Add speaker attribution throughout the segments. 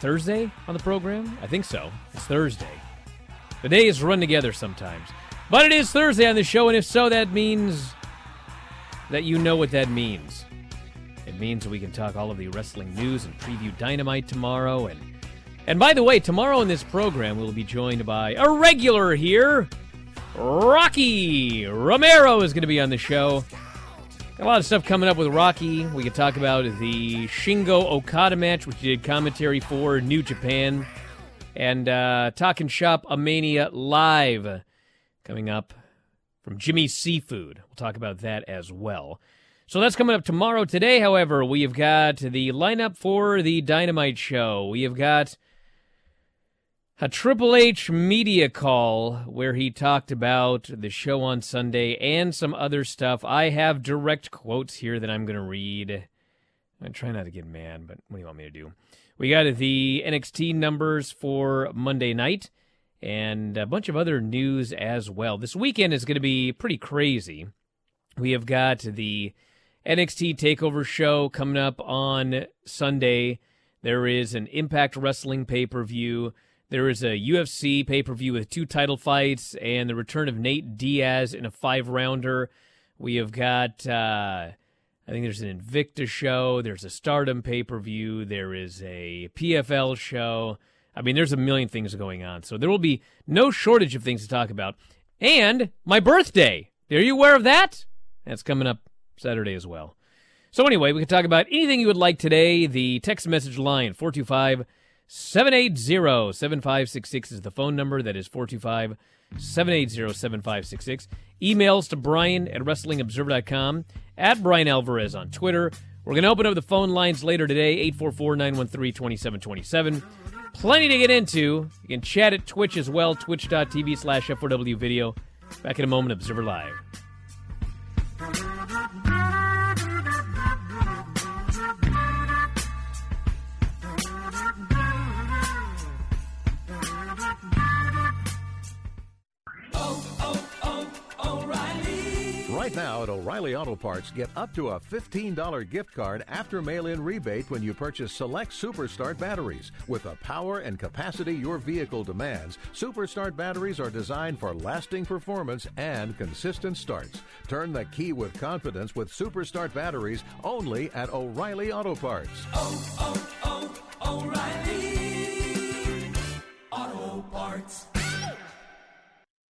Speaker 1: Thursday on the program? I think so. It's Thursday. The days run together sometimes. But it is Thursday on the show, and if so, that means that you know what that means. It means we can talk all of the wrestling news and preview Dynamite tomorrow. And and by the way, tomorrow in this program we'll be joined by a regular here, Rocky Romero is going to be on the show. Got a lot of stuff coming up with Rocky. We could talk about the Shingo Okada match, which did commentary for New Japan, and uh, Talking Shop A Mania Live coming up from Jimmy Seafood. We'll talk about that as well. So that's coming up tomorrow. Today, however, we have got the lineup for the Dynamite show. We have got a Triple H media call where he talked about the show on Sunday and some other stuff. I have direct quotes here that I'm going to read. I try not to get mad, but what do you want me to do? We got the NXT numbers for Monday night and a bunch of other news as well. This weekend is going to be pretty crazy. We have got the NXT TakeOver show coming up on Sunday. There is an Impact Wrestling pay per view. There is a UFC pay per view with two title fights and the return of Nate Diaz in a five rounder. We have got, uh, I think there's an Invicta show. There's a Stardom pay per view. There is a PFL show. I mean, there's a million things going on. So there will be no shortage of things to talk about. And my birthday. Are you aware of that? That's coming up Saturday as well. So, anyway, we can talk about anything you would like today. The text message line, 425 780 7566 is the phone number. That is 425 780 7566. Emails to Bryan at WrestlingObserver.com, at Bryan Alvarez on Twitter. We're going to open up the phone lines later today, 844 913 2727. Plenty to get into. You can chat at Twitch as well, twitch.tv slash F4W video. Back in a moment, Observer Live.
Speaker 2: Right now at O'Reilly Auto Parts, get up to a $15 gift card after mail in rebate when you purchase select Superstart batteries. With the power and capacity your vehicle demands, Superstart batteries are designed for lasting performance and consistent starts. Turn the key with confidence with Superstart batteries only at O'Reilly Auto Parts.
Speaker 3: Oh, oh, oh, O'Reilly Auto Parts.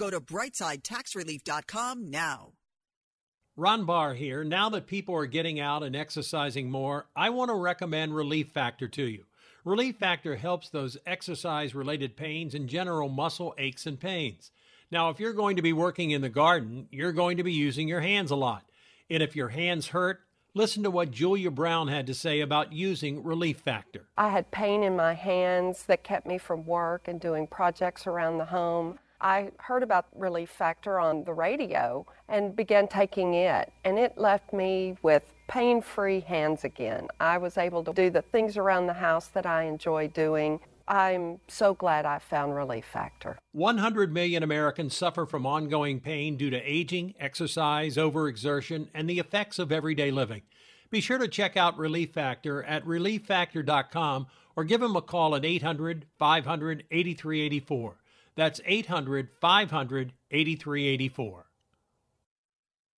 Speaker 4: Go to brightsidetaxrelief.com now.
Speaker 5: Ron Barr here. Now that people are getting out and exercising more, I want to recommend Relief Factor to you. Relief Factor helps those exercise related pains and general muscle aches and pains. Now, if you're going to be working in the garden, you're going to be using your hands a lot. And if your hands hurt, listen to what Julia Brown had to say about using Relief Factor.
Speaker 6: I had pain in my hands that kept me from work and doing projects around the home. I heard about Relief Factor on the radio and began taking it, and it left me with pain free hands again. I was able to do the things around the house that I enjoy doing. I'm so glad I found Relief Factor.
Speaker 5: 100 million Americans suffer from ongoing pain due to aging, exercise, overexertion, and the effects of everyday living. Be sure to check out Relief Factor at relieffactor.com or give them a call at 800 500 8384. That's 800 500 8384.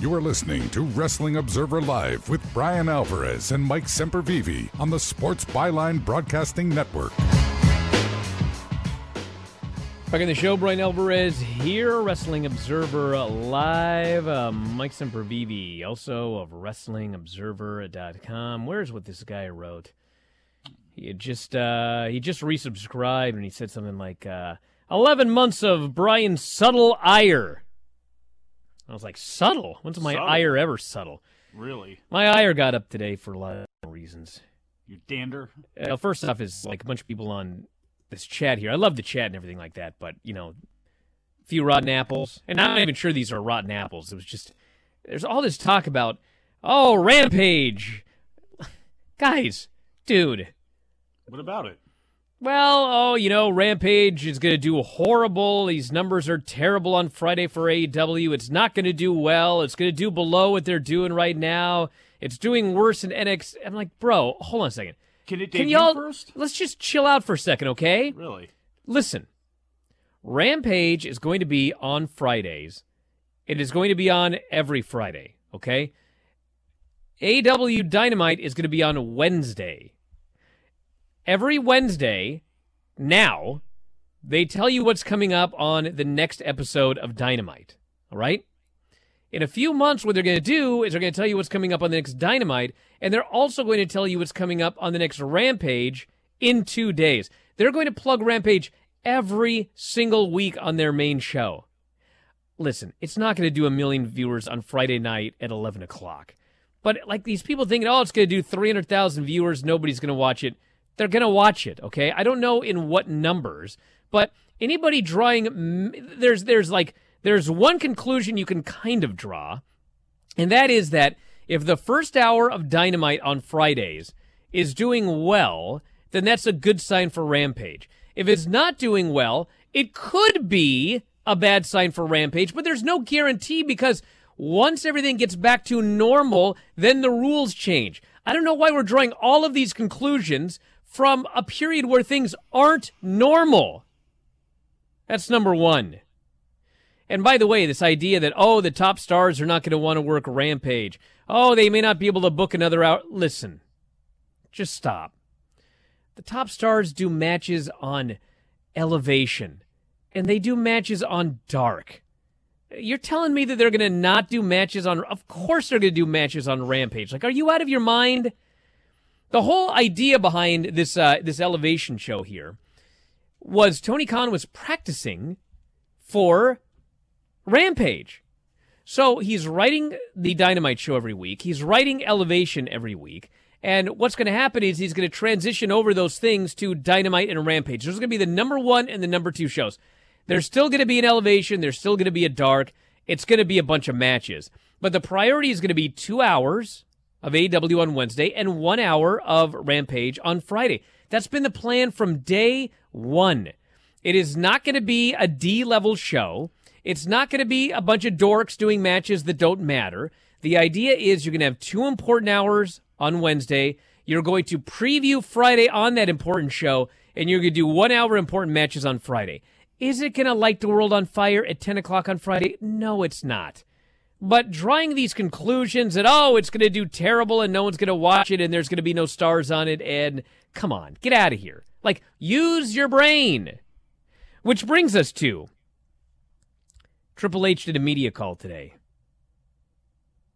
Speaker 7: You are listening to Wrestling Observer Live with Bryan Alvarez and Mike Sempervive on the Sports Byline Broadcasting Network.
Speaker 1: Back in the show, Bryan Alvarez here, Wrestling Observer Live. Uh, Mike Sempervive, also of WrestlingObserver.com. Where's what this guy wrote? He just uh, he just resubscribed and he said something like uh, 11 months of Bryan subtle ire. I was like, subtle? When's my
Speaker 8: Subtle?
Speaker 1: ire ever subtle?
Speaker 8: Really?
Speaker 1: My ire got up today for a lot of reasons.
Speaker 8: You dander?
Speaker 1: Uh, first off, is like a bunch of people on this chat here. I love the chat and everything like that, but you know, a few rotten apples, and I'm not even sure these are rotten apples. It was just there's all this talk about oh Rampage, guys, dude.
Speaker 8: What about it?
Speaker 1: Well, oh, you know, Rampage is going to do horrible. These numbers are terrible on Friday for AEW. It's not going to do well. It's going to do below what they're doing right now. It's doing worse than NXT. I'm like, bro, hold on a second.
Speaker 8: Can it
Speaker 1: Can y'all
Speaker 8: first?
Speaker 1: let's just chill out for a second, okay?
Speaker 8: Really?
Speaker 1: Listen, Rampage is going to be on Fridays. It is going to be on every Friday, okay? AEW Dynamite is going to be on Wednesday. Every Wednesday, now, they tell you what's coming up on the next episode of Dynamite, all right? In a few months, what they're going to do is they're going to tell you what's coming up on the next Dynamite, and they're also going to tell you what's coming up on the next Rampage in two days. They're going to plug Rampage every single week on their main show. Listen, it's not going to do a million viewers on Friday night at 11 o'clock. But like these people thinking, oh, it's going to do 300,000 viewers, nobody's going to watch it. They're going to watch it, okay? I don't know in what numbers, but anybody drawing, there's, there's like, there's one conclusion you can kind of draw, and that is that if the first hour of Dynamite on Fridays is doing well, then that's a good sign for Rampage. If it's not doing well, it could be a bad sign for Rampage, but there's no guarantee because once everything gets back to normal, then the rules change. I don't know why we're drawing all of these conclusions from a period where things aren't normal. That's number one. And by the way, this idea that, oh, the top stars are not going to want to work Rampage. Oh, they may not be able to book another out. Listen, just stop. The top stars do matches on Elevation, and they do matches on Dark. You're telling me that they're going to not do matches on. Of course, they're going to do matches on Rampage. Like, are you out of your mind? The whole idea behind this uh, this Elevation show here was Tony Khan was practicing for Rampage. So he's writing the Dynamite show every week. He's writing Elevation every week. And what's going to happen is he's going to transition over those things to Dynamite and Rampage. There's going to be the number one and the number two shows. There's still going to be an Elevation. There's still going to be a Dark. It's going to be a bunch of matches. But the priority is going to be two hours of AEW on Wednesday and one hour of Rampage on Friday. That's been the plan from day one. It is not going to be a D level show. It's not going to be a bunch of dorks doing matches that don't matter. The idea is you're going to have two important hours on Wednesday. You're going to preview Friday on that important show, and you're going to do one hour important matches on Friday. Is it going to light the world on fire at 10 o'clock on Friday? No, it's not. But drawing these conclusions that, oh, it's going to do terrible and no one's going to watch it and there's going to be no stars on it, and come on, get out of here. Like, use your brain. Which brings us to Triple H did a media call today.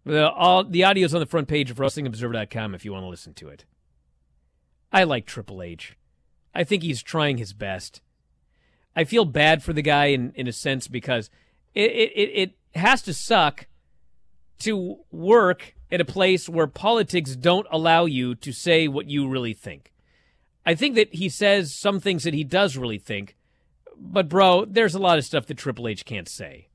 Speaker 1: The, all, the audio's on the front page of WrestlingObserver.com if you want to listen to it. I like Triple H. I think he's trying his best. I feel bad for the guy in, in a sense because it, it, it has to suck to work at a place where politics don't allow you to say what you really think. I think that he says some things that he does really think, but bro, there's a lot of stuff that Triple H can't say.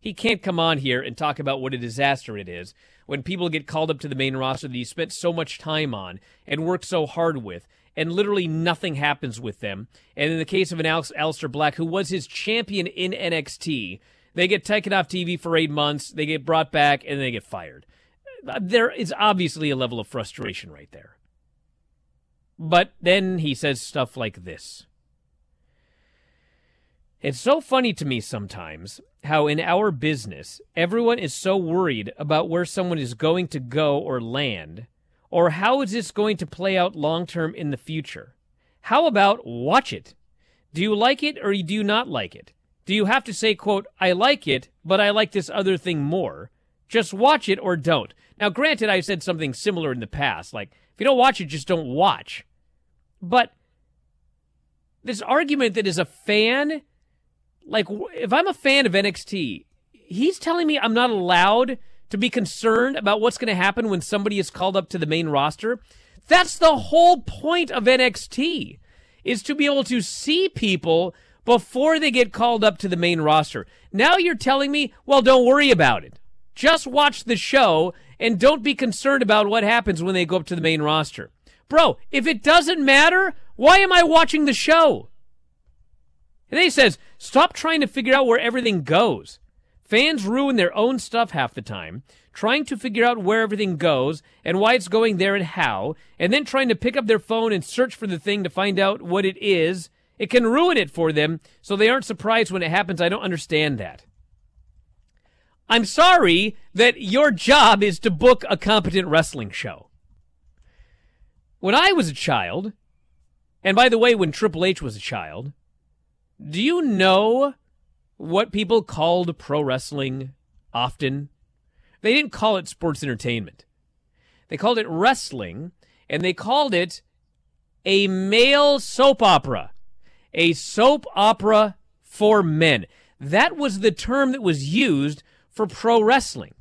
Speaker 1: He can't come on here and talk about what a disaster it is when people get called up to the main roster that he spent so much time on and worked so hard with, and literally nothing happens with them. And in the case of an Al- Aleister Black, who was his champion in NXT, they get taken off TV for eight months, they get brought back, and they get fired. There is obviously a level of frustration right there. But then he says stuff like this. It's so funny to me sometimes how in our business, everyone is so worried about where someone is going to go or land, or how is this going to play out long term in the future. How about watch it? Do you like it or do you not like it? Do you have to say, quote, I like it, but I like this other thing more? Just watch it or don't. Now, granted, I've said something similar in the past, like, if you don't watch it, just don't watch. But this argument that is a fan, like, if I'm a fan of NXT, he's telling me I'm not allowed to be concerned about what's going to happen when somebody is called up to the main roster. That's the whole point of NXT is to be able to see people before they get called up to the main roster. Now you're telling me, well, don't worry about it. Just watch the show and don't be concerned about what happens when they go up to the main roster. Bro, if it doesn't matter, why am I watching the show? And then he says, stop trying to figure out where everything goes. Fans ruin their own stuff half the time, trying to figure out where everything goes and why it's going there and how, and then trying to pick up their phone and search for the thing to find out what it is. It can ruin it for them, so they aren't surprised when it happens. I don't understand that. I'm sorry that your job is to book a competent wrestling show. When I was a child, and by the way, when Triple H was a child, do you know what people called pro wrestling often? They didn't call it sports entertainment. They called it wrestling, and they called it a male soap opera. A soap opera for men. That was the term that was used for pro wrestling.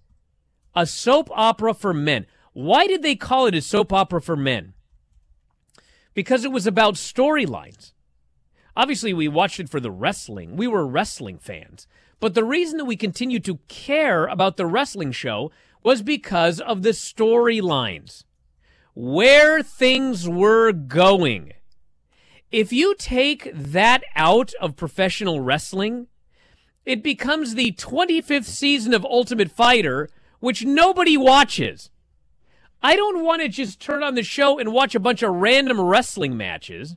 Speaker 1: A soap opera for men. Why did they call it a soap opera for men? Because it was about storylines. Obviously, we watched it for the wrestling. We were wrestling fans. But the reason that we continued to care about the wrestling show was because of the storylines, where things were going. If you take that out of professional wrestling, it becomes the 25th season of Ultimate Fighter, which nobody watches. I don't want to just turn on the show and watch a bunch of random wrestling matches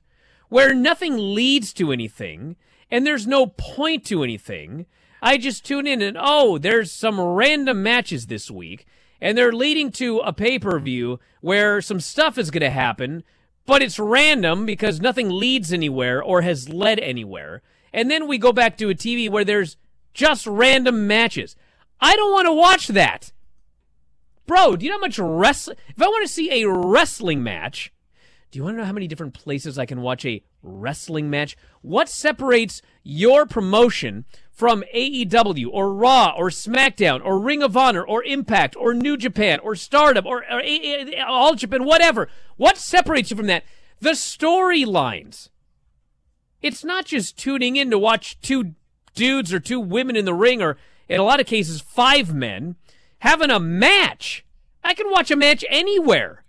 Speaker 1: where nothing leads to anything and there's no point to anything. I just tune in and oh, there's some random matches this week and they're leading to a pay per view where some stuff is going to happen, but it's random because nothing leads anywhere or has led anywhere. And then we go back to a TV where there's just random matches. I don't want to watch that. Bro, do you know how much wrestling? If I want to see a wrestling match, do you want to know how many different places I can watch a wrestling match? What separates your promotion from AEW or Raw or SmackDown or Ring of Honor or Impact or New Japan or Stardom or, or All Japan, whatever. What separates you from that? The storylines. It's not just tuning in to watch two dudes or two women in the ring or, in a lot of cases, five men having a match. I can watch a match anywhere.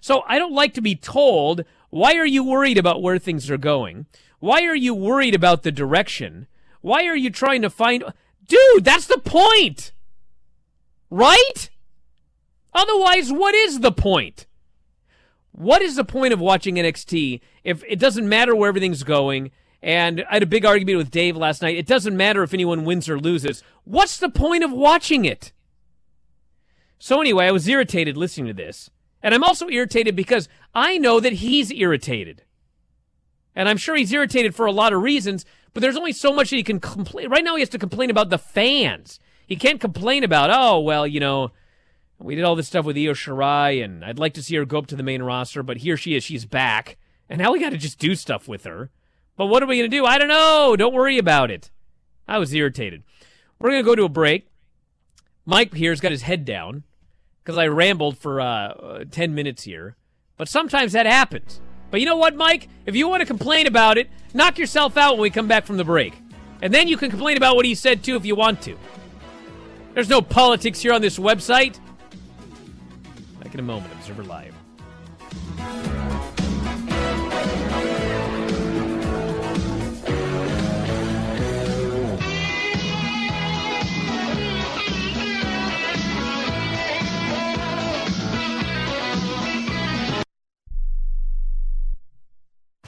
Speaker 1: So I don't like to be told, why are you worried about where things are going? Why are you worried about the direction? Why are you trying to find. Dude, that's the point! Right? Otherwise, what is the point? What is the point of watching NXT if it doesn't matter where everything's going? And I had a big argument with Dave last night. It doesn't matter if anyone wins or loses. What's the point of watching it? So, anyway, I was irritated listening to this. And I'm also irritated because I know that he's irritated. And I'm sure he's irritated for a lot of reasons, but there's only so much that he can complain. Right now, he has to complain about the fans. He can't complain about, oh, well, you know, we did all this stuff with Io Shirai, and I'd like to see her go up to the main roster, but here she is. She's back. And now we got to just do stuff with her. But what are we going to do? I don't know. Don't worry about it. I was irritated. We're going to go to a break. Mike here's got his head down because I rambled for uh, 10 minutes here. But sometimes that happens. But you know what, Mike? If you want to complain about it, knock yourself out when we come back from the break. And then you can complain about what he said too if you want to. There's no politics here on this website. Back in a moment, Observer Live.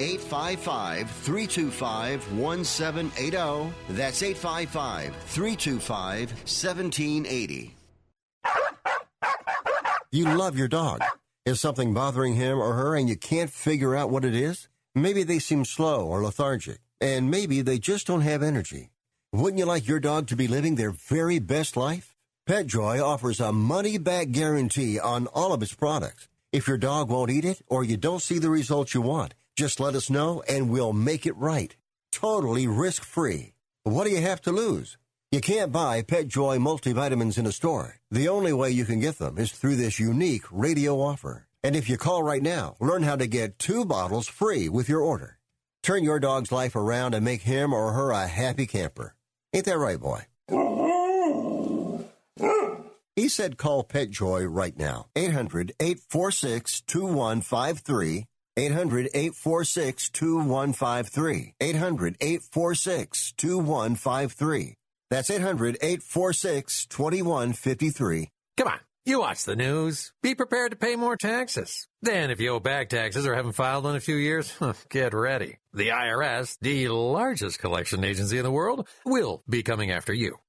Speaker 9: 855 325 1780. That's 855 325 1780. You love your dog. Is something bothering him or her and you can't figure out what it is? Maybe they seem slow or lethargic, and maybe they just don't have energy. Wouldn't you like your dog to be living their very best life? PetJoy offers a money back guarantee on all of its products. If your dog won't eat it or you don't see the results you want, just let us know and we'll make it right. Totally risk free. What do you have to lose? You can't buy PetJoy multivitamins in a store. The only way you can get them is through this unique radio offer. And if you call right now, learn how to get two bottles free with your order. Turn your dog's life around and make him or her a happy camper. Ain't that right, boy? He said call PetJoy right now. 800 846 2153. 800 846 2153. 800 846 2153. That's 800 846 2153.
Speaker 10: Come on. You watch the news. Be prepared to pay more taxes. Then, if you owe back taxes or haven't filed in a few years, get ready. The IRS, the largest collection agency in the world, will be coming after you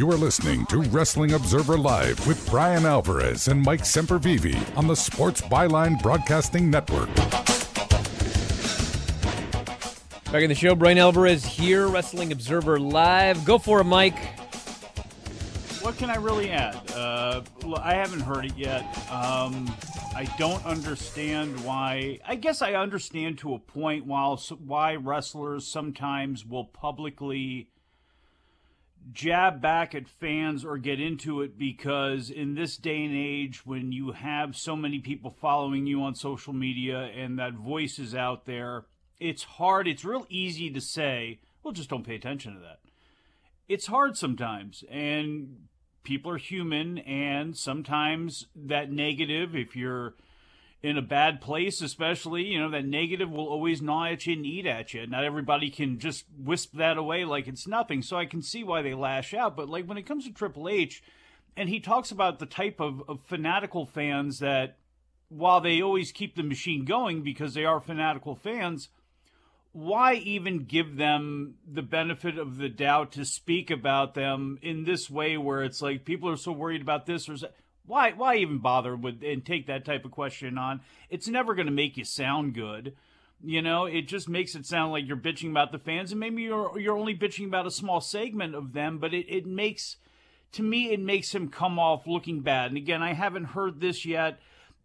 Speaker 7: You are listening to Wrestling Observer Live with Bryan Alvarez and Mike Sempervive on the Sports Byline Broadcasting Network.
Speaker 1: Back in the show, Bryan Alvarez here, Wrestling Observer Live. Go for it, Mike.
Speaker 8: What can I really add? Uh, I haven't heard it yet. Um, I don't understand why. I guess I understand to a point while why wrestlers sometimes will publicly jab back at fans or get into it because in this day and age when you have so many people following you on social media and that voice is out there it's hard it's real easy to say well just don't pay attention to that. It's hard sometimes and people are human and sometimes that negative if you're in a bad place, especially, you know, that negative will always gnaw at you and eat at you. Not everybody can just wisp that away like it's nothing. So I can see why they lash out. But like when it comes to Triple H, and he talks about the type of, of fanatical fans that, while they always keep the machine going because they are fanatical fans, why even give them the benefit of the doubt to speak about them in this way where it's like people are so worried about this or why why even bother with and take that type of question on? It's never going to make you sound good. You know, it just makes it sound like you're bitching about the fans, and maybe you're you're only bitching about a small segment of them, but it, it makes to me it makes him come off looking bad. And again, I haven't heard this yet.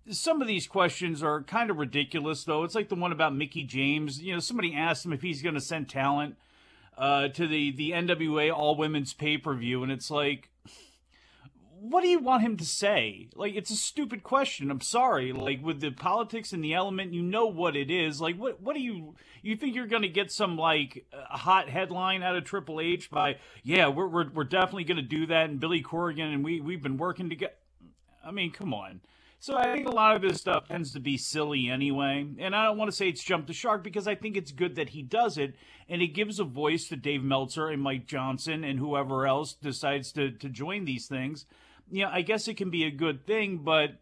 Speaker 8: Some of these questions are kind of ridiculous, though. It's like the one about Mickie James. You know, somebody asked him if he's going to send talent uh, to the the NWA All Women's Pay Per View, and it's like what do you want him to say? Like, it's a stupid question. I'm sorry. Like, with the politics and the element, you know what it is. Like, what what do you you think you're going to get some like hot headline out of Triple H by? Yeah, we're we're, we're definitely going to do that. And Billy Corgan and we we've been working together. I mean, come on. So I think a lot of this stuff tends to be silly anyway. And I don't want to say it's jumped the shark because I think it's good that he does it and it gives a voice to Dave Meltzer and Mike Johnson and whoever else decides to to join these things you know, I guess it can be a good thing, but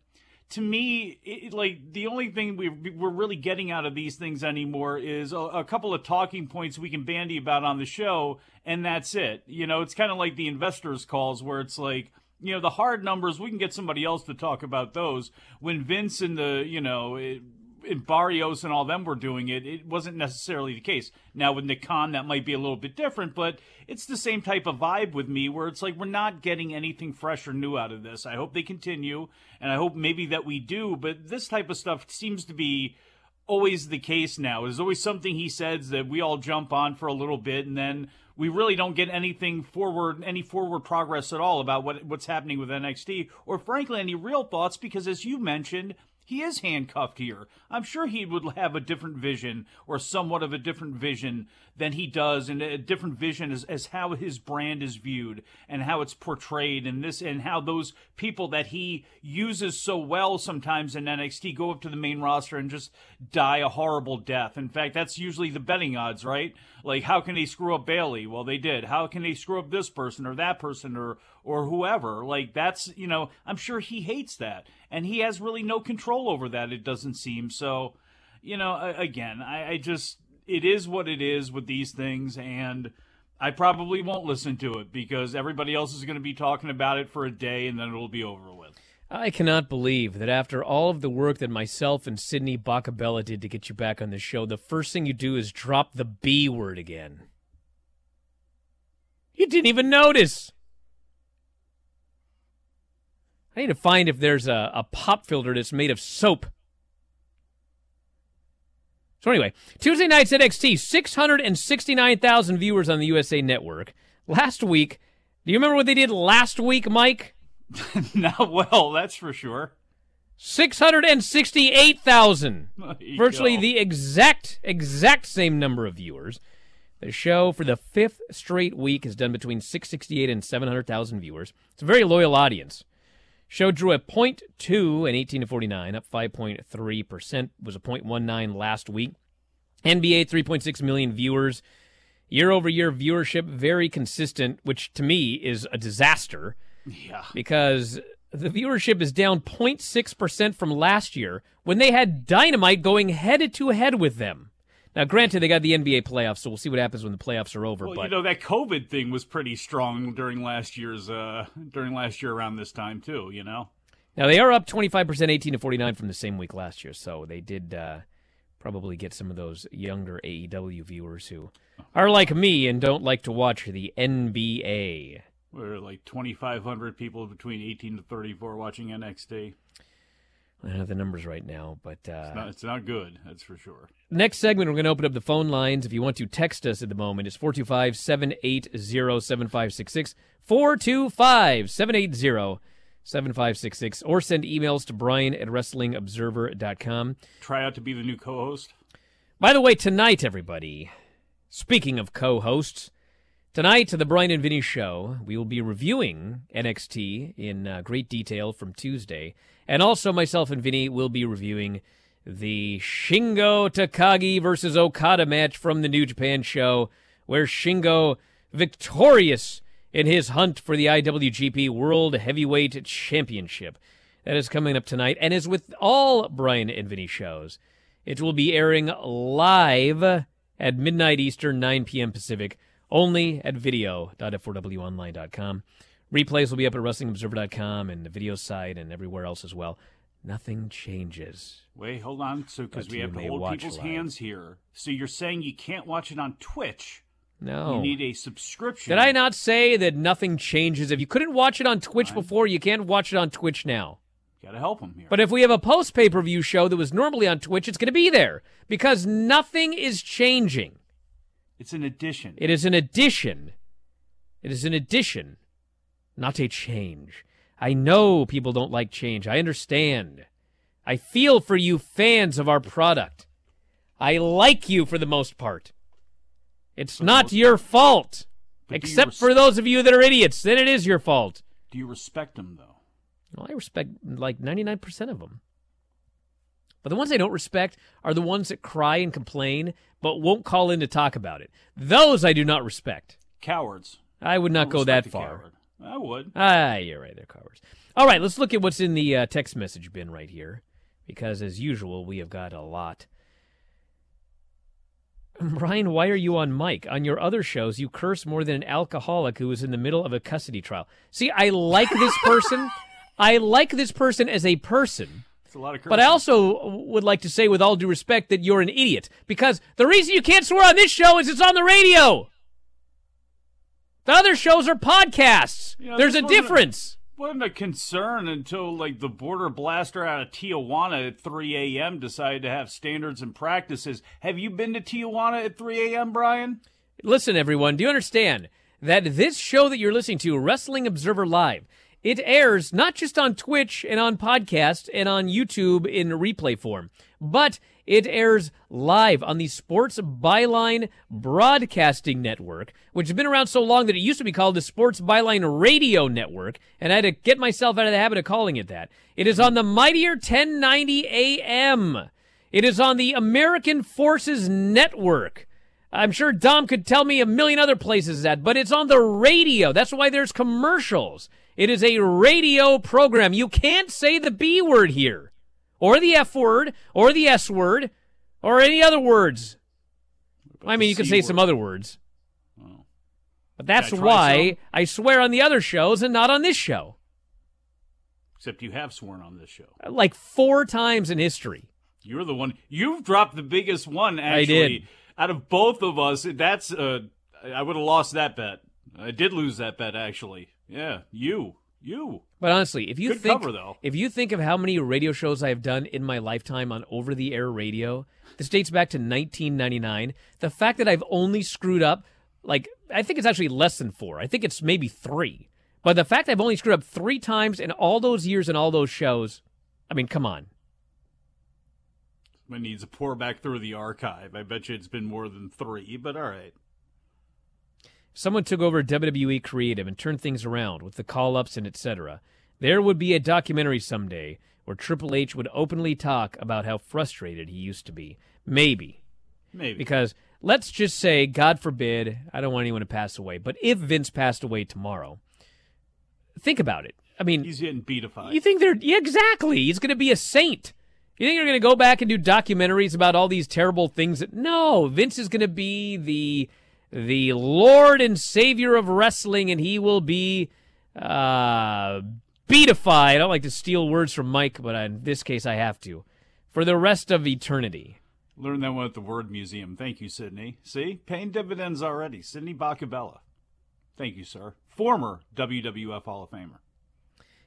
Speaker 8: to me, it, like the only thing we, we're really getting out of these things anymore is a, a, couple of talking points we can bandy about on the show, and that's it. You know, it's kind of like the investors' calls where it's like, you know, the hard numbers, we can get somebody else to talk about those. When Vince and the, you know, it, and Barrios and all them were doing it, it wasn't necessarily the case. Now with Nick Khan, that might be a little bit different, but it's the same type of vibe with me where it's like we're not getting anything fresh or new out of this. I hope they continue, and I hope maybe that we do, but this type of stuff seems to be always the case now. There's always something he says that we all jump on for a little bit, and then we really don't get anything forward, any forward progress at all about what what's happening with NXT, or frankly, any real thoughts. Because as you mentioned, he is handcuffed here. I'm sure he would have a different vision or somewhat of a different vision than he does and a different vision as, as how his brand is viewed and how it's portrayed and this and how those people that he uses so well sometimes in NXT go up to the main roster and just die a horrible death. In fact, that's usually the betting odds, right? Like how can they screw up Bayley? Well, they did. How can they screw up this person or that person or or whoever? Like that's, you know, I'm sure he hates that and he has really no control over that it doesn't seem. So, you know, again, I, I just it is what it is with these things, and I probably won't listen to it because everybody else is going to be talking about it for a day, and then it'll be over with.
Speaker 1: I cannot believe that after all of the work that myself and Sydney Bacabella did to get you back on the show, the first thing you do is drop the B word again. You didn't even notice. I need to find if there's a, a pop filter that's made of soap so anyway, Tuesday night's at NXT, 669,000 viewers on the USA Network. Last week, do you remember what they did last week, Mike?
Speaker 8: Not well, that's for sure.
Speaker 1: 668,000. Virtually go. the exact exact same number of viewers. The show for the fifth straight week has done between 668 and 700,000 viewers. It's a very loyal audience. Show drew a 0.2 in 18 to 49, up 5.3%. Was a 0.19 last week. NBA 3.6 million viewers. Year over year viewership very consistent, which to me is a disaster.
Speaker 8: Yeah.
Speaker 1: Because the viewership is down 0.6% from last year when they had Dynamite going head to head with them. Now, granted, they got the NBA playoffs, so we'll see what happens when the playoffs are over.
Speaker 8: Well,
Speaker 1: but
Speaker 8: you know that COVID thing was pretty strong during last year's uh during last year around this time too. You know.
Speaker 1: now they are up 25%, 18 to 49 from the same week last year, so they did uh, probably get some of those younger AEW viewers who are like me and don't like to watch the NBA.
Speaker 8: We're like 2,500 people between 18 to 34 watching NXT.
Speaker 1: I don't have the numbers right now, but uh,
Speaker 8: It's not, it's not good, that's for sure.
Speaker 1: Next segment, we're going to open up the phone lines. If you want to text us at the moment, it's 425 780 7566. 425 780 7566. Or send emails to Bryan at WrestlingObserver.com.
Speaker 8: Try out to be the new co-host.
Speaker 1: By the way, tonight, everybody, speaking of co hosts, tonight, the Bryan and Vinny show, we will be reviewing NXT in uh, great detail from Tuesday. And also, myself and Vinny will be reviewing the Shingo Takagi versus Okada match from the New Japan show, where Shingo victorious in his hunt for the IWGP World Heavyweight Championship. That is coming up tonight, and as with all Bryan and Vinny shows, it will be airing live at midnight Eastern, 9 p.m. Pacific, only at video.f4wonline.com. Replays will be up at WrestlingObserver.com and the video site and everywhere else as well. Nothing changes.
Speaker 8: Wait, hold on. So because we have to hold people's
Speaker 1: live.
Speaker 8: hands here. So you're saying you can't watch it on Twitch?
Speaker 1: No.
Speaker 8: You need a subscription.
Speaker 1: Did I not say that nothing changes? If you couldn't watch it on Twitch before, you can't watch it on Twitch now.
Speaker 8: Got to help them here.
Speaker 1: But if we have a post pay per view show that was normally on Twitch, it's going to be there because nothing is changing.
Speaker 8: It's an addition.
Speaker 1: It is an addition. It is an addition, not a change. I know people don't like change. I understand. I feel for you fans of our product. I like you for the most part. It's not your fault.
Speaker 8: But you
Speaker 1: Except
Speaker 8: res-
Speaker 1: for those of you that are idiots. Then it is your fault.
Speaker 8: Do you respect them though?
Speaker 1: Well, I respect like 99% of them. But the ones I don't respect are the ones that cry and complain but won't call in to talk about it. Those I do not respect.
Speaker 8: Cowards.
Speaker 1: I would not
Speaker 8: Don't
Speaker 1: go that far.
Speaker 8: coward. I would.
Speaker 1: Ah, you're right. They're cowards. All right, let's look at what's in the uh, text message bin right here, because as usual, we have got a lot. Bryan, why are you on mic? On your other shows, you curse more than an alcoholic who is in the middle of a custody trial. See, I like this person. I like this person as a person.
Speaker 8: It's a lot of
Speaker 1: But I also would like to say, with all due respect, that you're an idiot. Because the reason you can't swear on this show is it's on the radio. The other shows are podcasts.
Speaker 8: Know,
Speaker 1: There's a difference.
Speaker 8: wasn't a concern until like the border blaster out of Tijuana at 3 a.m. decided to have standards and practices. Have you been to Tijuana at 3 a.m., Bryan?
Speaker 1: Listen, everyone, do you understand that this show that you're listening to, Wrestling Observer Live, it airs not just on Twitch and on podcast and on YouTube in replay form, but it airs live on the Sports Byline Broadcasting Network, which has been around so long that it used to be called the Sports Byline Radio Network, and I had to get myself out of the habit of calling it that. It is on the mightier 1090 AM. It is on the American Forces Network. I'm sure Dom could tell me a million other places that, but it's on the radio. That's why there's commercials. It is a radio program. You can't say the B word here, or the F word, or the S word, or any other words. I mean, you can
Speaker 8: C
Speaker 1: say
Speaker 8: word?
Speaker 1: some other words. But that's
Speaker 8: I
Speaker 1: why? I swear on the other shows and not on this show.
Speaker 8: Except you have sworn on this show.
Speaker 1: Like four times in history.
Speaker 8: You're the one. You've dropped the biggest one.
Speaker 1: I
Speaker 8: Actually,
Speaker 1: did.
Speaker 8: out of both of us, that's uh, I would have lost that bet. I did lose that bet, actually. Yeah, you, you.
Speaker 1: But honestly, if you
Speaker 8: Good
Speaker 1: think
Speaker 8: cover,
Speaker 1: if you think of how many radio shows I have done in my lifetime on over the air radio, this dates back to 1999. The fact that I've only screwed up like I think it's actually less than 4. I think it's maybe 3. But the fact I've only screwed up 3 times in all those years and all those shows, I mean, come on.
Speaker 8: It needs to pour back through the archive. I bet you it's been more than three, but all right.
Speaker 1: Someone took over WWE Creative and turned things around with the call ups and etc., there would be a documentary someday where Triple H would openly talk about how frustrated he used to be. Maybe.
Speaker 8: Maybe.
Speaker 1: Because let's just say, God forbid, I don't want anyone to pass away, but if Vince passed away tomorrow, think about it. I mean,
Speaker 8: He's getting beatified.
Speaker 1: you think they're yeah, exactly? He's going to be a saint. You think they're going to go back and do documentaries about all these terrible things? That, no, Vince is going to be the the Lord and Savior of wrestling, and he will be uh, beatified. I don't like to steal words from Mike, but in this case, I have to for the rest of eternity.
Speaker 8: Learn that one at the Word Museum. Thank you, Sydney. See, paying dividends already. Sydney Bacabella. Thank you, sir. Former WWF Hall of Famer.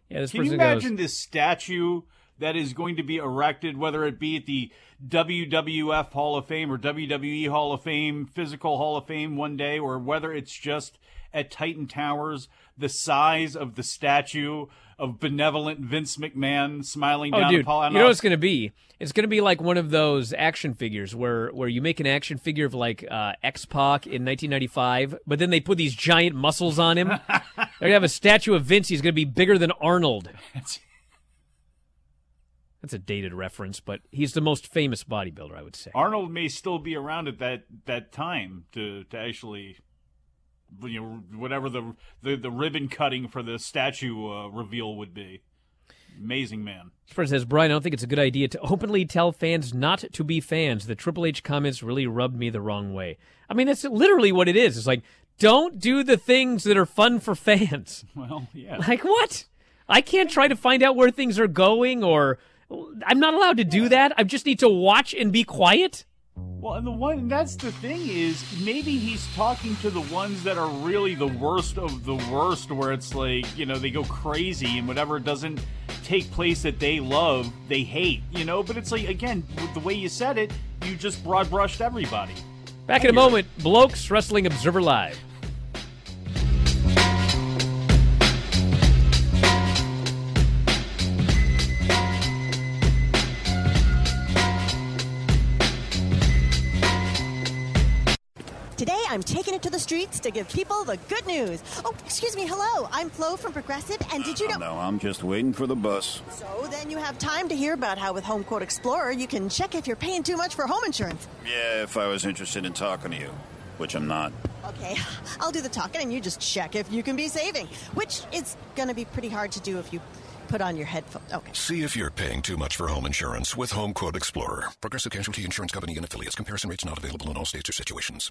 Speaker 1: Yeah, this
Speaker 8: Can you imagine
Speaker 1: goes,
Speaker 8: this statue that is going to be erected, whether it be at the WWF Hall of Fame or WWE Hall of Fame, Physical Hall of Fame one day, or whether it's just at Titan Towers, the size of the statue of benevolent Vince McMahon smiling
Speaker 1: Oh,
Speaker 8: down
Speaker 1: dude,
Speaker 8: Paul
Speaker 1: you know what it's gonna be? It's gonna be like one of those action figures where where you make an action figure of like uh, X Pac in 1995, but then they put these giant muscles on him. They're gonna have a statue of Vince. He's gonna be bigger than Arnold. That's a dated reference, but he's the most famous bodybuilder, I would say.
Speaker 8: Arnold may still be around at that that time to to actually you know whatever the the, the ribbon cutting for the statue uh, reveal would be. Amazing man.
Speaker 1: Person says, Bryan, I don't think it's a good idea to openly tell fans not to be fans. The Triple H comments really rubbed me the wrong way. I mean, that's literally what it is. It's like, don't do the things that are fun for fans.
Speaker 8: Well, yeah.
Speaker 1: Like what? I can't try to find out where things are going or I'm not allowed to do that. I just need to watch and be quiet.
Speaker 8: Well, and the one that's the thing is maybe he's talking to the ones that are really the worst of the worst, where it's like you know they go crazy and whatever doesn't take place that they love, they hate, you know. But it's like again, the way you said it, you just broad brushed everybody.
Speaker 1: Back in a moment, Blokes Wrestling Observer Live.
Speaker 11: I'm taking it to the streets to give people the good news. Oh, excuse me. Hello, I'm Flo from Progressive, and did you oh, know?
Speaker 12: No, I'm just waiting for the bus.
Speaker 11: So then you have time to hear about how with Home Quote Explorer you can check if you're paying too much for home insurance.
Speaker 12: Yeah, if I was interested in talking to you, which I'm not.
Speaker 11: Okay, I'll do the talking, and you just check if you can be saving, which is going to be pretty hard to do if you put on your headphones. Okay.
Speaker 13: See if you're paying too much for home insurance with Home Quote Explorer. Progressive Casualty Insurance Company and affiliates. Comparison rates not available in all states or situations.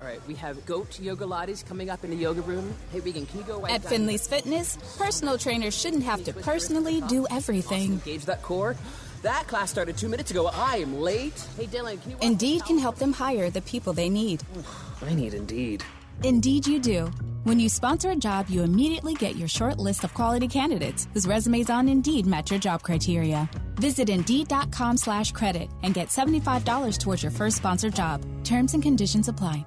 Speaker 14: All right, we have goat yoga lattes coming up in the yoga room. Hey, Regan, can you go
Speaker 15: At Finley's Fitness, personal trainers shouldn't have to personally do everything.
Speaker 14: Engage that core. That class started two minutes ago. I am late. Hey, Dylan, can you?
Speaker 15: Indeed can help them hire the people they need.
Speaker 14: I need Indeed.
Speaker 15: Indeed, you do. When you sponsor a job, you immediately get your short list of quality candidates whose resumes on Indeed match your job criteria. Visit Indeed.com slash credit and get $75 towards your first sponsored job. Terms and conditions apply.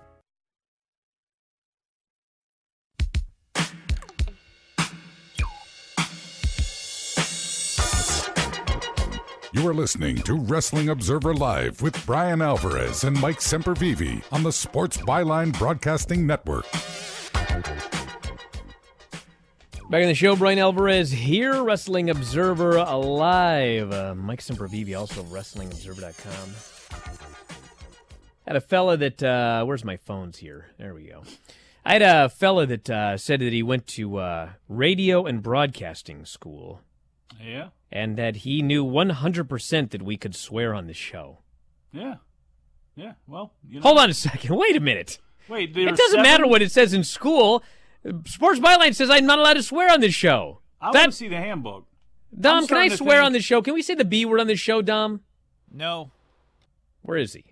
Speaker 7: You are listening to Wrestling Observer Live with Bryan Alvarez and Mike Sempervive on the Sports Byline Broadcasting Network.
Speaker 1: Back in the show, Bryan Alvarez here, Wrestling Observer Live. Uh, Mike Sempervive, also WrestlingObserver.com. Had a fella that, uh, where's my phones here? There we go. I had a fella that uh, said that he went to uh, radio and broadcasting school
Speaker 8: Yeah.
Speaker 1: and that he knew 100% that we could swear on the show.
Speaker 8: Yeah. Yeah. Well, you know.
Speaker 1: Hold on a second. Wait a minute.
Speaker 8: Wait, there
Speaker 1: It doesn't
Speaker 8: seven-
Speaker 1: matter what it says in school. Sports Byline says I'm not allowed to swear on this show.
Speaker 8: I
Speaker 1: That-
Speaker 8: want to see the handbook.
Speaker 1: Dom, can I swear
Speaker 8: think-
Speaker 1: on the show? Can we say the B word on this show, Dom?
Speaker 16: No.
Speaker 1: Where is he?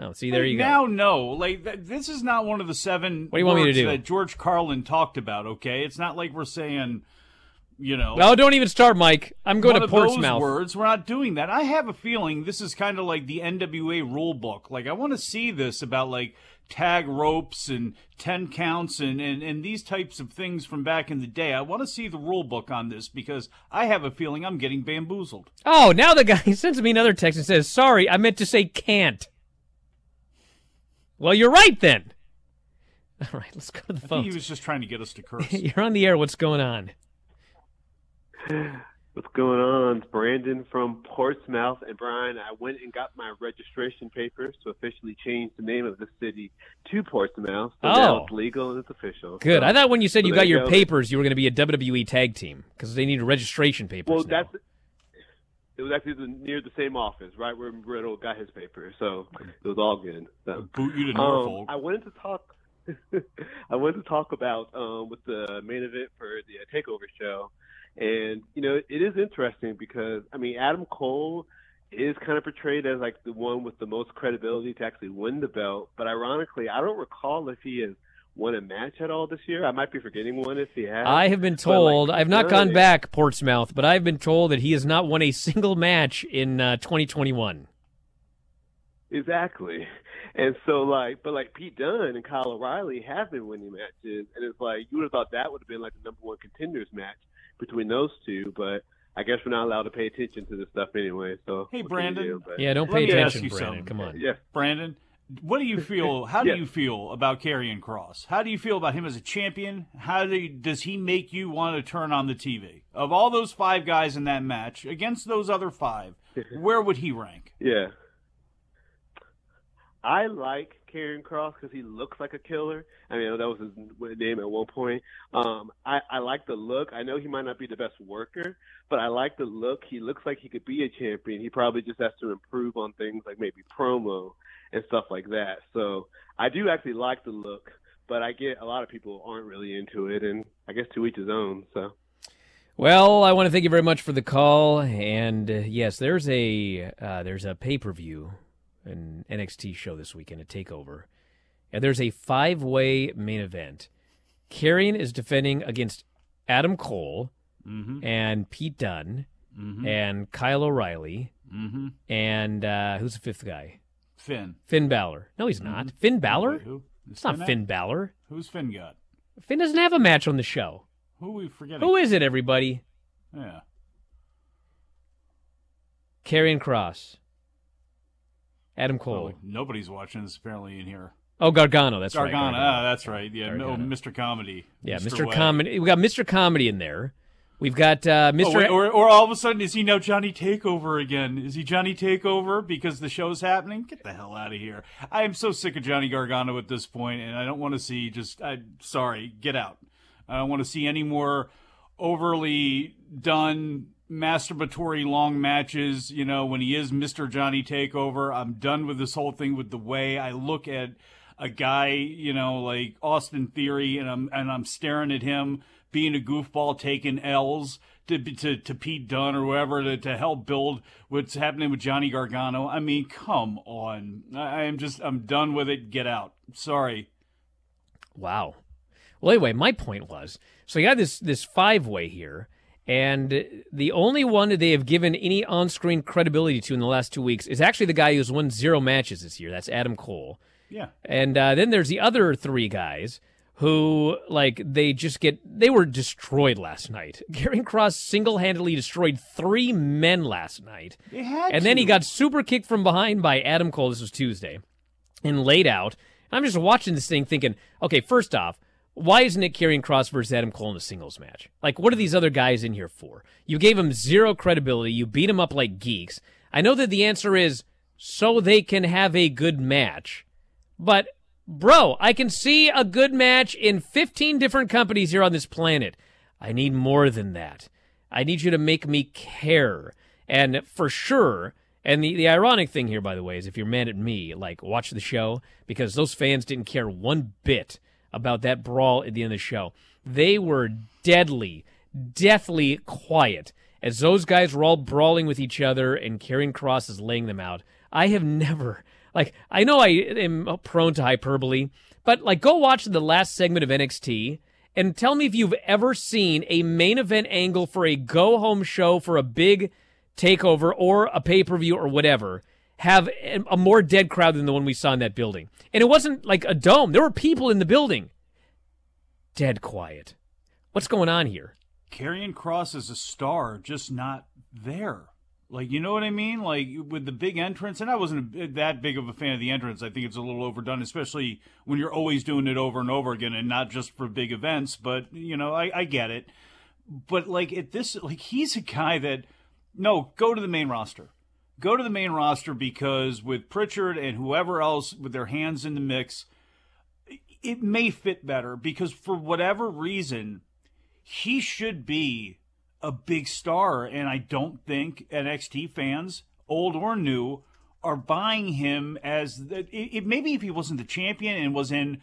Speaker 1: Oh, see, there
Speaker 8: Like,
Speaker 1: you go.
Speaker 8: now, no. Like th- this is not one of the seven.
Speaker 1: What do you want me to do?
Speaker 8: That George Carlin talked about. Okay, it's not like we're saying, you know.
Speaker 1: No, don't even start, Mike. I'm going to Portsmouth.
Speaker 8: words. We're not doing that. I have a feeling this is kind of like the NWA rule book. Like I want to see this about like tag ropes and ten counts and, and and these types of things from back in the day. I want to see the rule book on this because I have a feeling I'm getting bamboozled.
Speaker 1: Oh, now the guy sends me another text and says, "Sorry, I meant to say can't." Well, you're right then. All right, let's go to the phone.
Speaker 8: he was just trying to get us to curse.
Speaker 1: You're on the air. What's going on?
Speaker 17: What's going on? It's Brandon from Portsmouth. And Bryan, I went and got my registration papers to officially change the name of the city to Portsmouth. So now
Speaker 1: Oh.
Speaker 17: it's legal and it's official.
Speaker 1: Good.
Speaker 17: So-
Speaker 1: I thought when you said
Speaker 17: so
Speaker 1: you got your
Speaker 17: go.
Speaker 1: papers, you were going to be a WWE tag team because they need registration papers.
Speaker 17: Well,
Speaker 1: now.
Speaker 17: that's it was actually the, near the same office, right where Riddle got his papers. So it was all good. So,
Speaker 8: Boot you to
Speaker 17: um,
Speaker 8: Norfolk.
Speaker 17: I wanted to talk. I wanted to talk about um, with the main event for the uh, Takeover show, and you know it is interesting because I mean Adam Cole is kind of portrayed as like the one with the most credibility to actually win the belt, but ironically, I don't recall if he has won a match at all this year. I might be forgetting one if he has.
Speaker 1: I have been
Speaker 17: But, like,
Speaker 1: told. I've not gone back Portsmouth, but I've been told that he has not won a single match in uh, 2021.
Speaker 17: Exactly. And so, like, but like Pete Dunne and Kyle O'Reilly have been winning matches, and it's like you would have thought that would have been like the number one contenders match between those two, but I guess we're not allowed to pay attention to this stuff anyway. So,
Speaker 8: Hey,
Speaker 17: what can you
Speaker 8: Brandon.
Speaker 17: do? But-
Speaker 1: Yeah, don't
Speaker 8: Let
Speaker 1: pay
Speaker 8: me ask
Speaker 1: attention,
Speaker 8: you
Speaker 1: Brandon.
Speaker 8: something.
Speaker 1: Come on.
Speaker 17: Yeah.
Speaker 8: Brandon, what do you feel? How do
Speaker 17: Yeah.
Speaker 8: you feel about Karrion Cross? How do you feel about him as a champion? How do you, does he make you want to turn on the TV? Of all those five guys in that match against those other five, where would he rank?
Speaker 17: Yeah. I like Karrion Cross because he looks like a killer. I mean, that was his name at one point. Um, I, I like the look. I know he might not be the best worker, but I like the look. He looks like he could be a champion. He probably just has to improve on things like maybe promo and stuff like that. So I do actually like the look, but I get a lot of people aren't really into it, and I guess to each his own. So.
Speaker 1: Well, I want to thank you very much for the call, and uh, yes, there's a uh, there's a pay per view, an NXT show this weekend, a takeover, and there's a five way main event. Karrion is defending against Adam Cole
Speaker 8: Mhm.
Speaker 1: and Pete Dunne
Speaker 8: Mhm.
Speaker 1: and Kyle O'Reilly
Speaker 8: Mhm.
Speaker 1: and uh, who's the fifth guy?
Speaker 8: Finn.
Speaker 1: Finn Balor. No, he's not. Finn Balor.
Speaker 8: Wait, who?
Speaker 1: It's not
Speaker 8: Finn
Speaker 1: Finn? Balor.
Speaker 8: Who's Finn got?
Speaker 1: Finn doesn't have a match on the show.
Speaker 8: Who are we forgetting?
Speaker 1: Who is it, everybody?
Speaker 8: Yeah.
Speaker 1: Karrion Cross. Adam Cole.
Speaker 8: Well, nobody's watching this apparently in here.
Speaker 1: Oh, Gargano. That's right.
Speaker 8: Gargano. Ah, that's right. Yeah, no,
Speaker 1: Gargano.
Speaker 8: Mr. Comedy.
Speaker 1: Yeah,
Speaker 8: Mr.
Speaker 1: Mr. Comedy. We got Mr. Comedy in there. We've got uh,
Speaker 8: Oh,
Speaker 1: Mr.
Speaker 8: wait, or, or all of a sudden, is he now Johnny Takeover again? Is he Johnny Takeover because the show's happening? Get the hell out of here! I am so sick of Johnny Gargano at this point, and I don't want to see. Just, I sorry, get out. I don't want to see any more overly done masturbatory long matches. You know, when he is Mister Johnny Takeover, I'm done with this whole thing. With the way I look at a guy, you know, like Austin Theory, and I'm and I'm staring at him being a goofball, taking L's to to, to Pete Dunne or whoever to, to help build what's happening with Johnny Gargano. I mean, come on. I, I am just I'm done with it. Get out. Sorry.
Speaker 1: Wow. Well, anyway, my point was so you got this this five way here, and the only one that they have given any on screen credibility to in the last two weeks is actually the guy who's won zero matches this year. That's Adam Cole.
Speaker 8: Yeah.
Speaker 1: And uh, then there's the other three guys who, like, they just get, they were destroyed last night. Karrion Cross single handedly destroyed three men last night.
Speaker 8: They had
Speaker 1: and then he got super kicked from behind by Adam Cole. This was Tuesday. And laid out. I'm just watching this thing thinking, okay, first off, why isn't it Karrion Cross versus Adam Cole in a singles match? Like, what are these other guys in here for? You gave them zero credibility. You beat them up like geeks. I know that the answer is so they can have a good match. But, bro, I can see a good match in 15 different companies here on this planet. I need more than that. I need you to make me care. And for sure, and the, the ironic thing here, by the way, is if you're mad at me, like, watch the show, because those fans didn't care one bit about that brawl at the end of the show. They were deadly, deathly quiet as those guys were all brawling with each other and Karrion Cross is laying them out. I have never, like, I know I am prone to hyperbole, but, like, go watch the last segment of NXT and tell me if you've ever seen a main event angle for a go home show for a big takeover or a pay per view or whatever have a more dead crowd than the one we saw in that building. And it wasn't like a dome, there were people in the building. Dead quiet. What's going on here?
Speaker 8: Karrion Cross is a star, just not there. Like, you know what I mean? Like, with the big entrance, and I wasn't that big of a fan of the entrance. I think it's a little overdone, especially when you're always doing it over and over again and not just for big events. But, you know, I, I get it. But, like, at this, like, he's a guy that, no, go to the main roster. Go to the main roster because with Pritchard and whoever else with their hands in the mix, it may fit better because for whatever reason, he should be a big star. And I don't think NXT fans, old or new, are buying him as the, it, it, maybe if he wasn't the champion and was in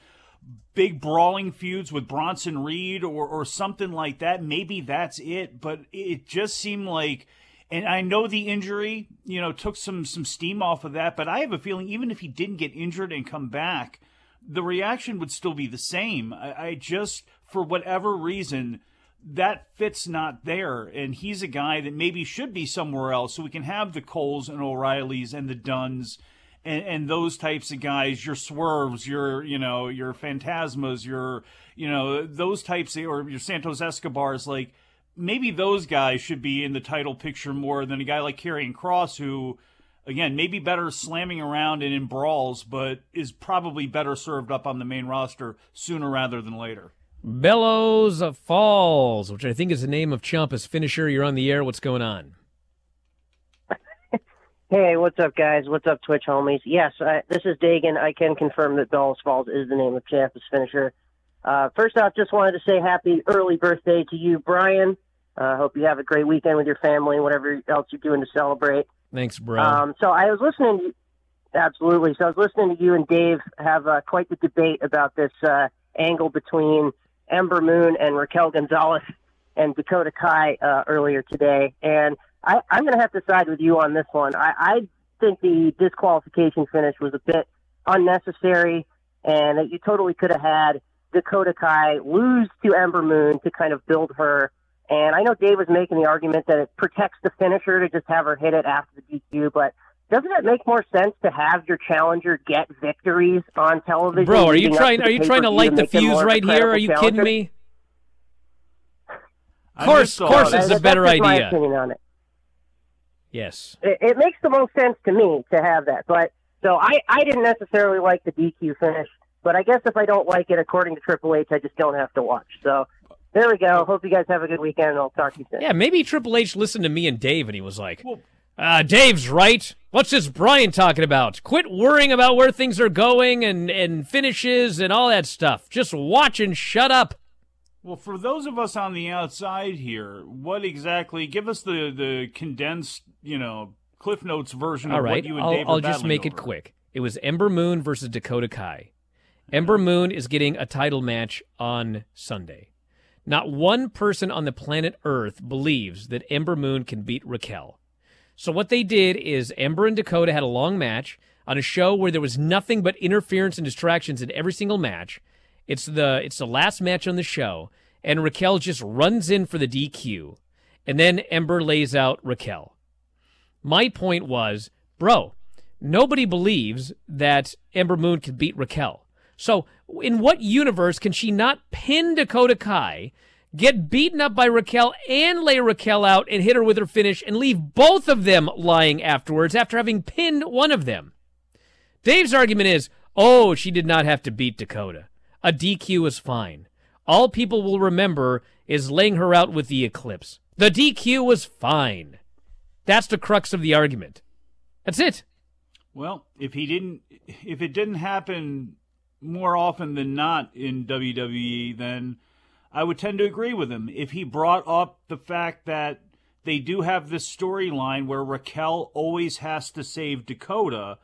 Speaker 8: big brawling feuds with Bronson Reed or, or something like that, maybe that's it. But it just seemed like. And I know the injury, you know, took some some steam off of that, but I have a feeling even if he didn't get injured and come back, the reaction would still be the same. I, I just, for whatever reason, that fit's not there. And he's a guy that maybe should be somewhere else so we can have the Coles and O'Reillys and the Dunnes and, and those types of guys, your swerves, your, you know, your phantasmas, your, you know, those types of, or your Santos Escobars, like maybe those guys should be in the title picture more than a guy like Karrion Cross who, again, maybe better slamming around and in brawls, but is probably better served up on the main roster sooner rather than later.
Speaker 1: Bellows Falls, which I think is the name of Ciampa's finisher. You're on the air. What's going on?
Speaker 16: Hey, what's up, guys? What's up, Twitch homies? Yes, I, this is Dagan. I can confirm that Bellows Falls is the name of Ciampa's finisher. Uh, first off, just wanted to say happy early birthday to you, Bryan. I uh, hope you have a great weekend with your family and whatever else you're doing to celebrate.
Speaker 1: Thanks, bro.
Speaker 16: Um, so I was listening to absolutely. So I was listening to you and Dave have uh, quite the debate about this uh, angle between Ember Moon and Raquel Gonzalez and Dakota Kai uh, earlier today, and I, I'm going to have to side with you on this one. I, I think the disqualification finish was a bit unnecessary, and that you totally could have had Dakota Kai lose to Ember Moon to kind of build her. And I know Dave was making the argument that it protects the finisher to just have her hit it after the DQ, but doesn't it make more sense to have your challenger get victories on television?
Speaker 1: Bro, are you trying
Speaker 16: to
Speaker 1: are you trying to light the fuse
Speaker 16: more of a
Speaker 1: right here? Are you
Speaker 16: challenger?
Speaker 1: kidding me? Of course, of course,
Speaker 8: thought-
Speaker 1: it's
Speaker 16: That-
Speaker 1: a better
Speaker 16: that's just my
Speaker 1: idea.
Speaker 16: opinion on it.
Speaker 1: Yes.
Speaker 16: it, it makes the most sense to me to have that. But so I, I didn't necessarily like the DQ finish, but I guess if I don't like it, according to Triple H, I just don't have to watch. So there we go. Hope you guys have a good weekend, and I'll talk to you soon.
Speaker 1: Yeah, maybe Triple H listened to me and Dave and he was like, uh, Dave's right. What's this Bryan talking about? Quit worrying about where things are going and, and finishes and all that stuff. Just watch and shut up.
Speaker 8: Well, for those of us on the outside here, what exactly? Give us the the condensed, you know, Cliff Notes version
Speaker 1: All
Speaker 8: of
Speaker 1: right,
Speaker 8: what you and
Speaker 1: I'll,
Speaker 8: Dave
Speaker 1: I'll
Speaker 8: are
Speaker 1: just
Speaker 8: battling
Speaker 1: make it quick. It was Ember Moon versus Dakota Kai. Ember Moon is getting a title match on Sunday. Not one person on the planet Earth believes that Ember Moon can beat Raquel. So what they did is Ember and Dakota had a long match on a show where there was nothing but interference and distractions in every single match. It's the it's the last match on the show, and Raquel just runs in for the DQ, and then Ember lays out Raquel. My point was, bro, nobody believes that Ember Moon can beat Raquel. So, in what universe can she not pin Dakota Kai, get beaten up by Raquel, and lay Raquel out and hit her with her finish and leave both of them lying afterwards after having pinned one of them? Dave's argument is, oh, she did not have to beat Dakota. A DQ is fine. All people will remember is laying her out with the Eclipse. The DQ was fine. That's the crux of the argument. That's it.
Speaker 8: Well, if he didn't, if it didn't happen more often than not in WWE, then I would tend to agree with him. If he brought up the fact that they do have this storyline where Raquel always has to save Dakota,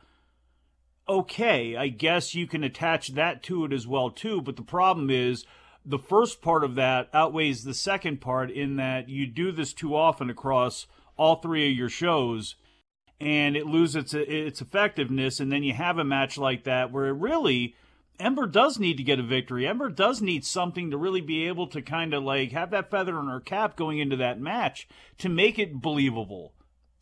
Speaker 8: okay, I guess you can attach that to it as well too. But the problem is the first part of that outweighs the second part in that you do this too often across all three of your shows and it loses its its effectiveness and then you have a match like that where it really Ember does need to get a victory. Ember does need something to really be able to kind of like have that feather in her cap going into that match to make it believable.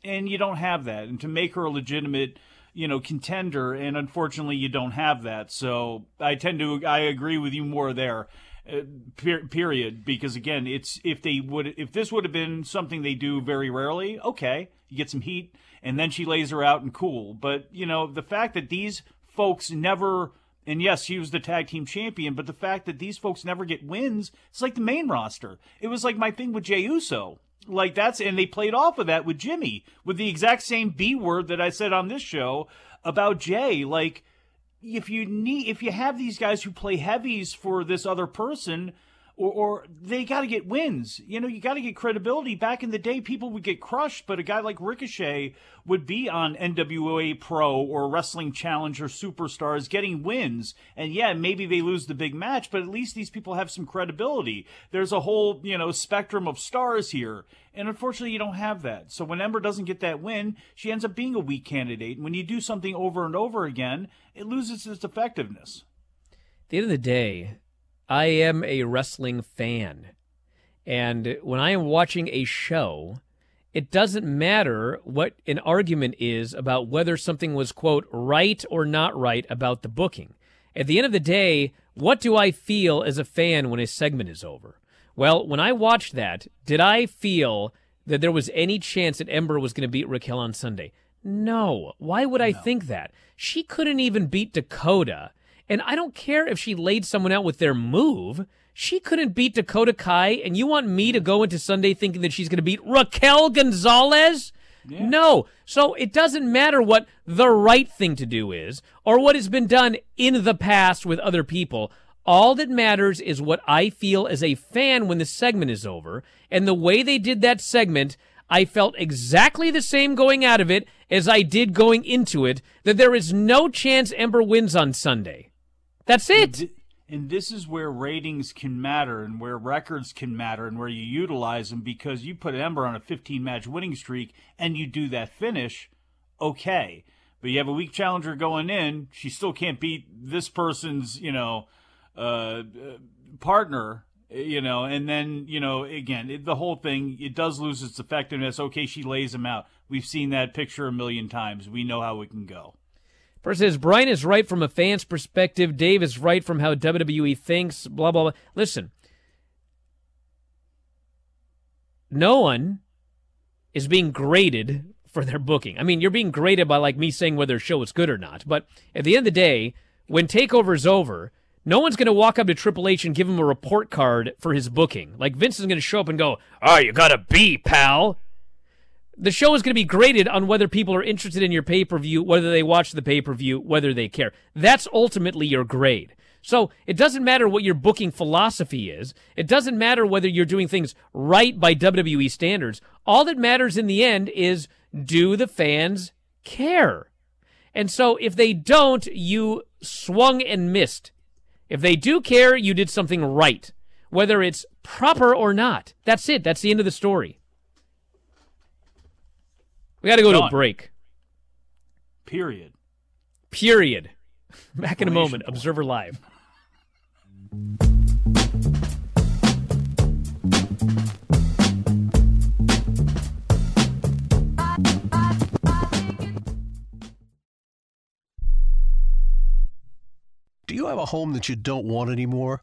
Speaker 8: And you don't have that and to make her a legitimate you know contender and unfortunately you don't have that so i tend to i agree with you more there uh, per- period because again it's if they would if this would have been something they do very rarely okay you get some heat and then she lays her out and cool but you know the fact that these folks never and yes, he was the tag team champion, but the fact that these folks never get wins, it's like the main roster. It was like my thing with Jey Uso. Like that's and they played off of that with Jimmy with the exact same B word that I said on this show about Jey. Like if you need if you have these guys who play heavies for this other person or, or they got to get wins. You know, you got to get credibility. Back in the day, people would get crushed, but a guy like Ricochet would be on NWA Pro or Wrestling Challenge or Superstars getting wins. And yeah, maybe they lose the big match, but at least these people have some credibility. There's a whole, you know, spectrum of stars here. And unfortunately, you don't have that. So when Ember doesn't get that win, she ends up being a weak candidate. And when you do something over and over again, it loses its effectiveness.
Speaker 1: At the end of the day, I am a wrestling fan. And when I am watching a show, it doesn't matter what an argument is about whether something was, quote, right or not right about the booking. At the end of the day, what do I feel as a fan when a segment is over? Well, when I watched that, did I feel that there was any chance that Ember was going to beat Raquel on Sunday? No. Why would I think that? She couldn't even beat Dakota. And I don't care if she laid someone out with their move. She couldn't beat Dakota Kai, and you want me to go into Sunday thinking that she's going to beat Raquel Gonzalez? Yeah. No. So it doesn't matter what the right thing to do is or what has been done in the past with other people. All that matters is what I feel as a fan when the segment is over. And the way they did that segment, I felt exactly the same going out of it as I did going into it, that there is no chance Ember wins on Sunday. That's it.
Speaker 8: And this is where ratings can matter and where records can matter and where you utilize them because you put Ember on a 15 match winning streak and you do that finish, okay. But you have a weak challenger going in, she still can't beat this person's, you know, uh, partner, you know, and then, you know, again, it, the whole thing, it does lose its effectiveness. Okay, she lays him out. We've seen that picture a million times. We know how it can go.
Speaker 1: First says Bryan is right from a fan's perspective. Dave is right from how WWE thinks. Blah blah blah. Listen, no one is being graded for their booking. I mean, you're being graded by like me saying whether a show is good or not. But at the end of the day, when Takeover is over, no one's going to walk up to Triple H and give him a report card for his booking. Like Vince is going to show up and go, "Oh, you got a B, pal." The show is going to be graded on whether people are interested in your pay per view, whether they watch the pay per view, whether they care. That's ultimately your grade. So it doesn't matter what your booking philosophy is. It doesn't matter whether you're doing things right by WWE standards. All that matters in the end is do the fans care? And so if they don't, you swung and missed. If they do care, you did something right, whether it's proper or not. That's it. That's the end of the story. We got to go Done. to a break.
Speaker 8: Period.
Speaker 1: Period. Back in a moment. Observer Live.
Speaker 18: Do you have a home that you don't want anymore?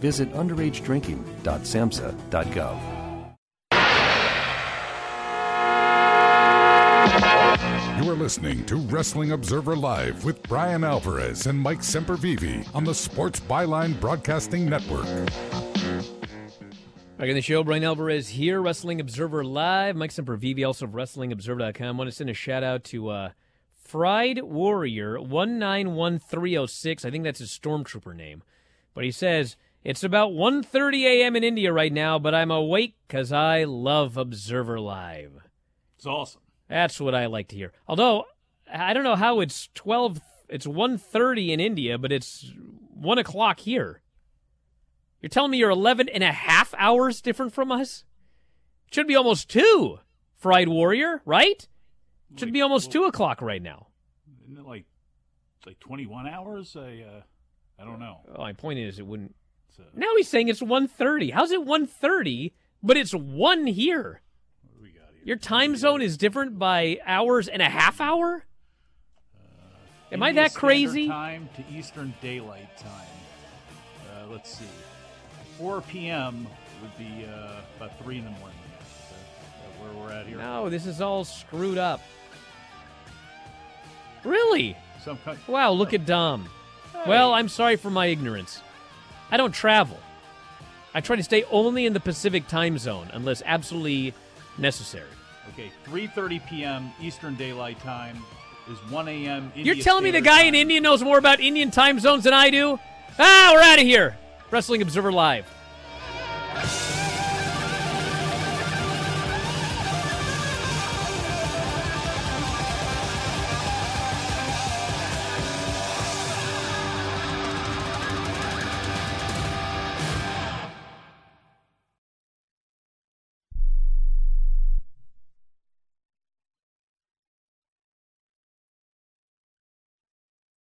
Speaker 19: visit underagedrinking.samhsa.gov.
Speaker 7: You are listening to Wrestling Observer Live with Bryan Alvarez and Mike Sempervive on the Sports Byline Broadcasting Network.
Speaker 1: Back in the show, Bryan Alvarez here, Wrestling Observer Live. Mike Sempervive, also of WrestlingObserver.com. want to send a shout out to uh, Fried Warrior 191306. I think that's his stormtrooper name. But he says, it's about 1.30 a.m. in India right now, but I'm awake because I love Observer Live.
Speaker 8: It's awesome.
Speaker 1: That's what I like to hear. Although, I don't know how it's 12, it's 1.30 in India, but it's 1 o'clock here. You're telling me you're 11 and a half hours different from us? Should be almost 2, Fried Warrior, right? Should be almost 2 o'clock right now.
Speaker 8: Isn't it like, like 21 hours? I, uh, I don't know.
Speaker 1: Well, my point is, it wouldn't. Now he's saying it's 1.30. How's it 1.30, but it's 1 here? Your time zone is different by hours and a half hour? Am I that crazy?
Speaker 8: Time to Eastern Daylight Time. Uh, let's see. 4 p.m. would be uh, about 3 in the morning. That where we're at here?
Speaker 1: No, this is all screwed up. Really?
Speaker 8: Some kind-
Speaker 1: Wow, look at Dom. Well, I'm sorry for my ignorance. I don't travel. I try to stay only in the Pacific time zone unless absolutely necessary.
Speaker 8: Okay, 3:30 p.m. Eastern Daylight Time is 1 a.m.
Speaker 1: You're telling me the guy
Speaker 8: Time.
Speaker 1: in India knows more about Indian time zones than I do? Ah, we're out of here. Wrestling Observer Live.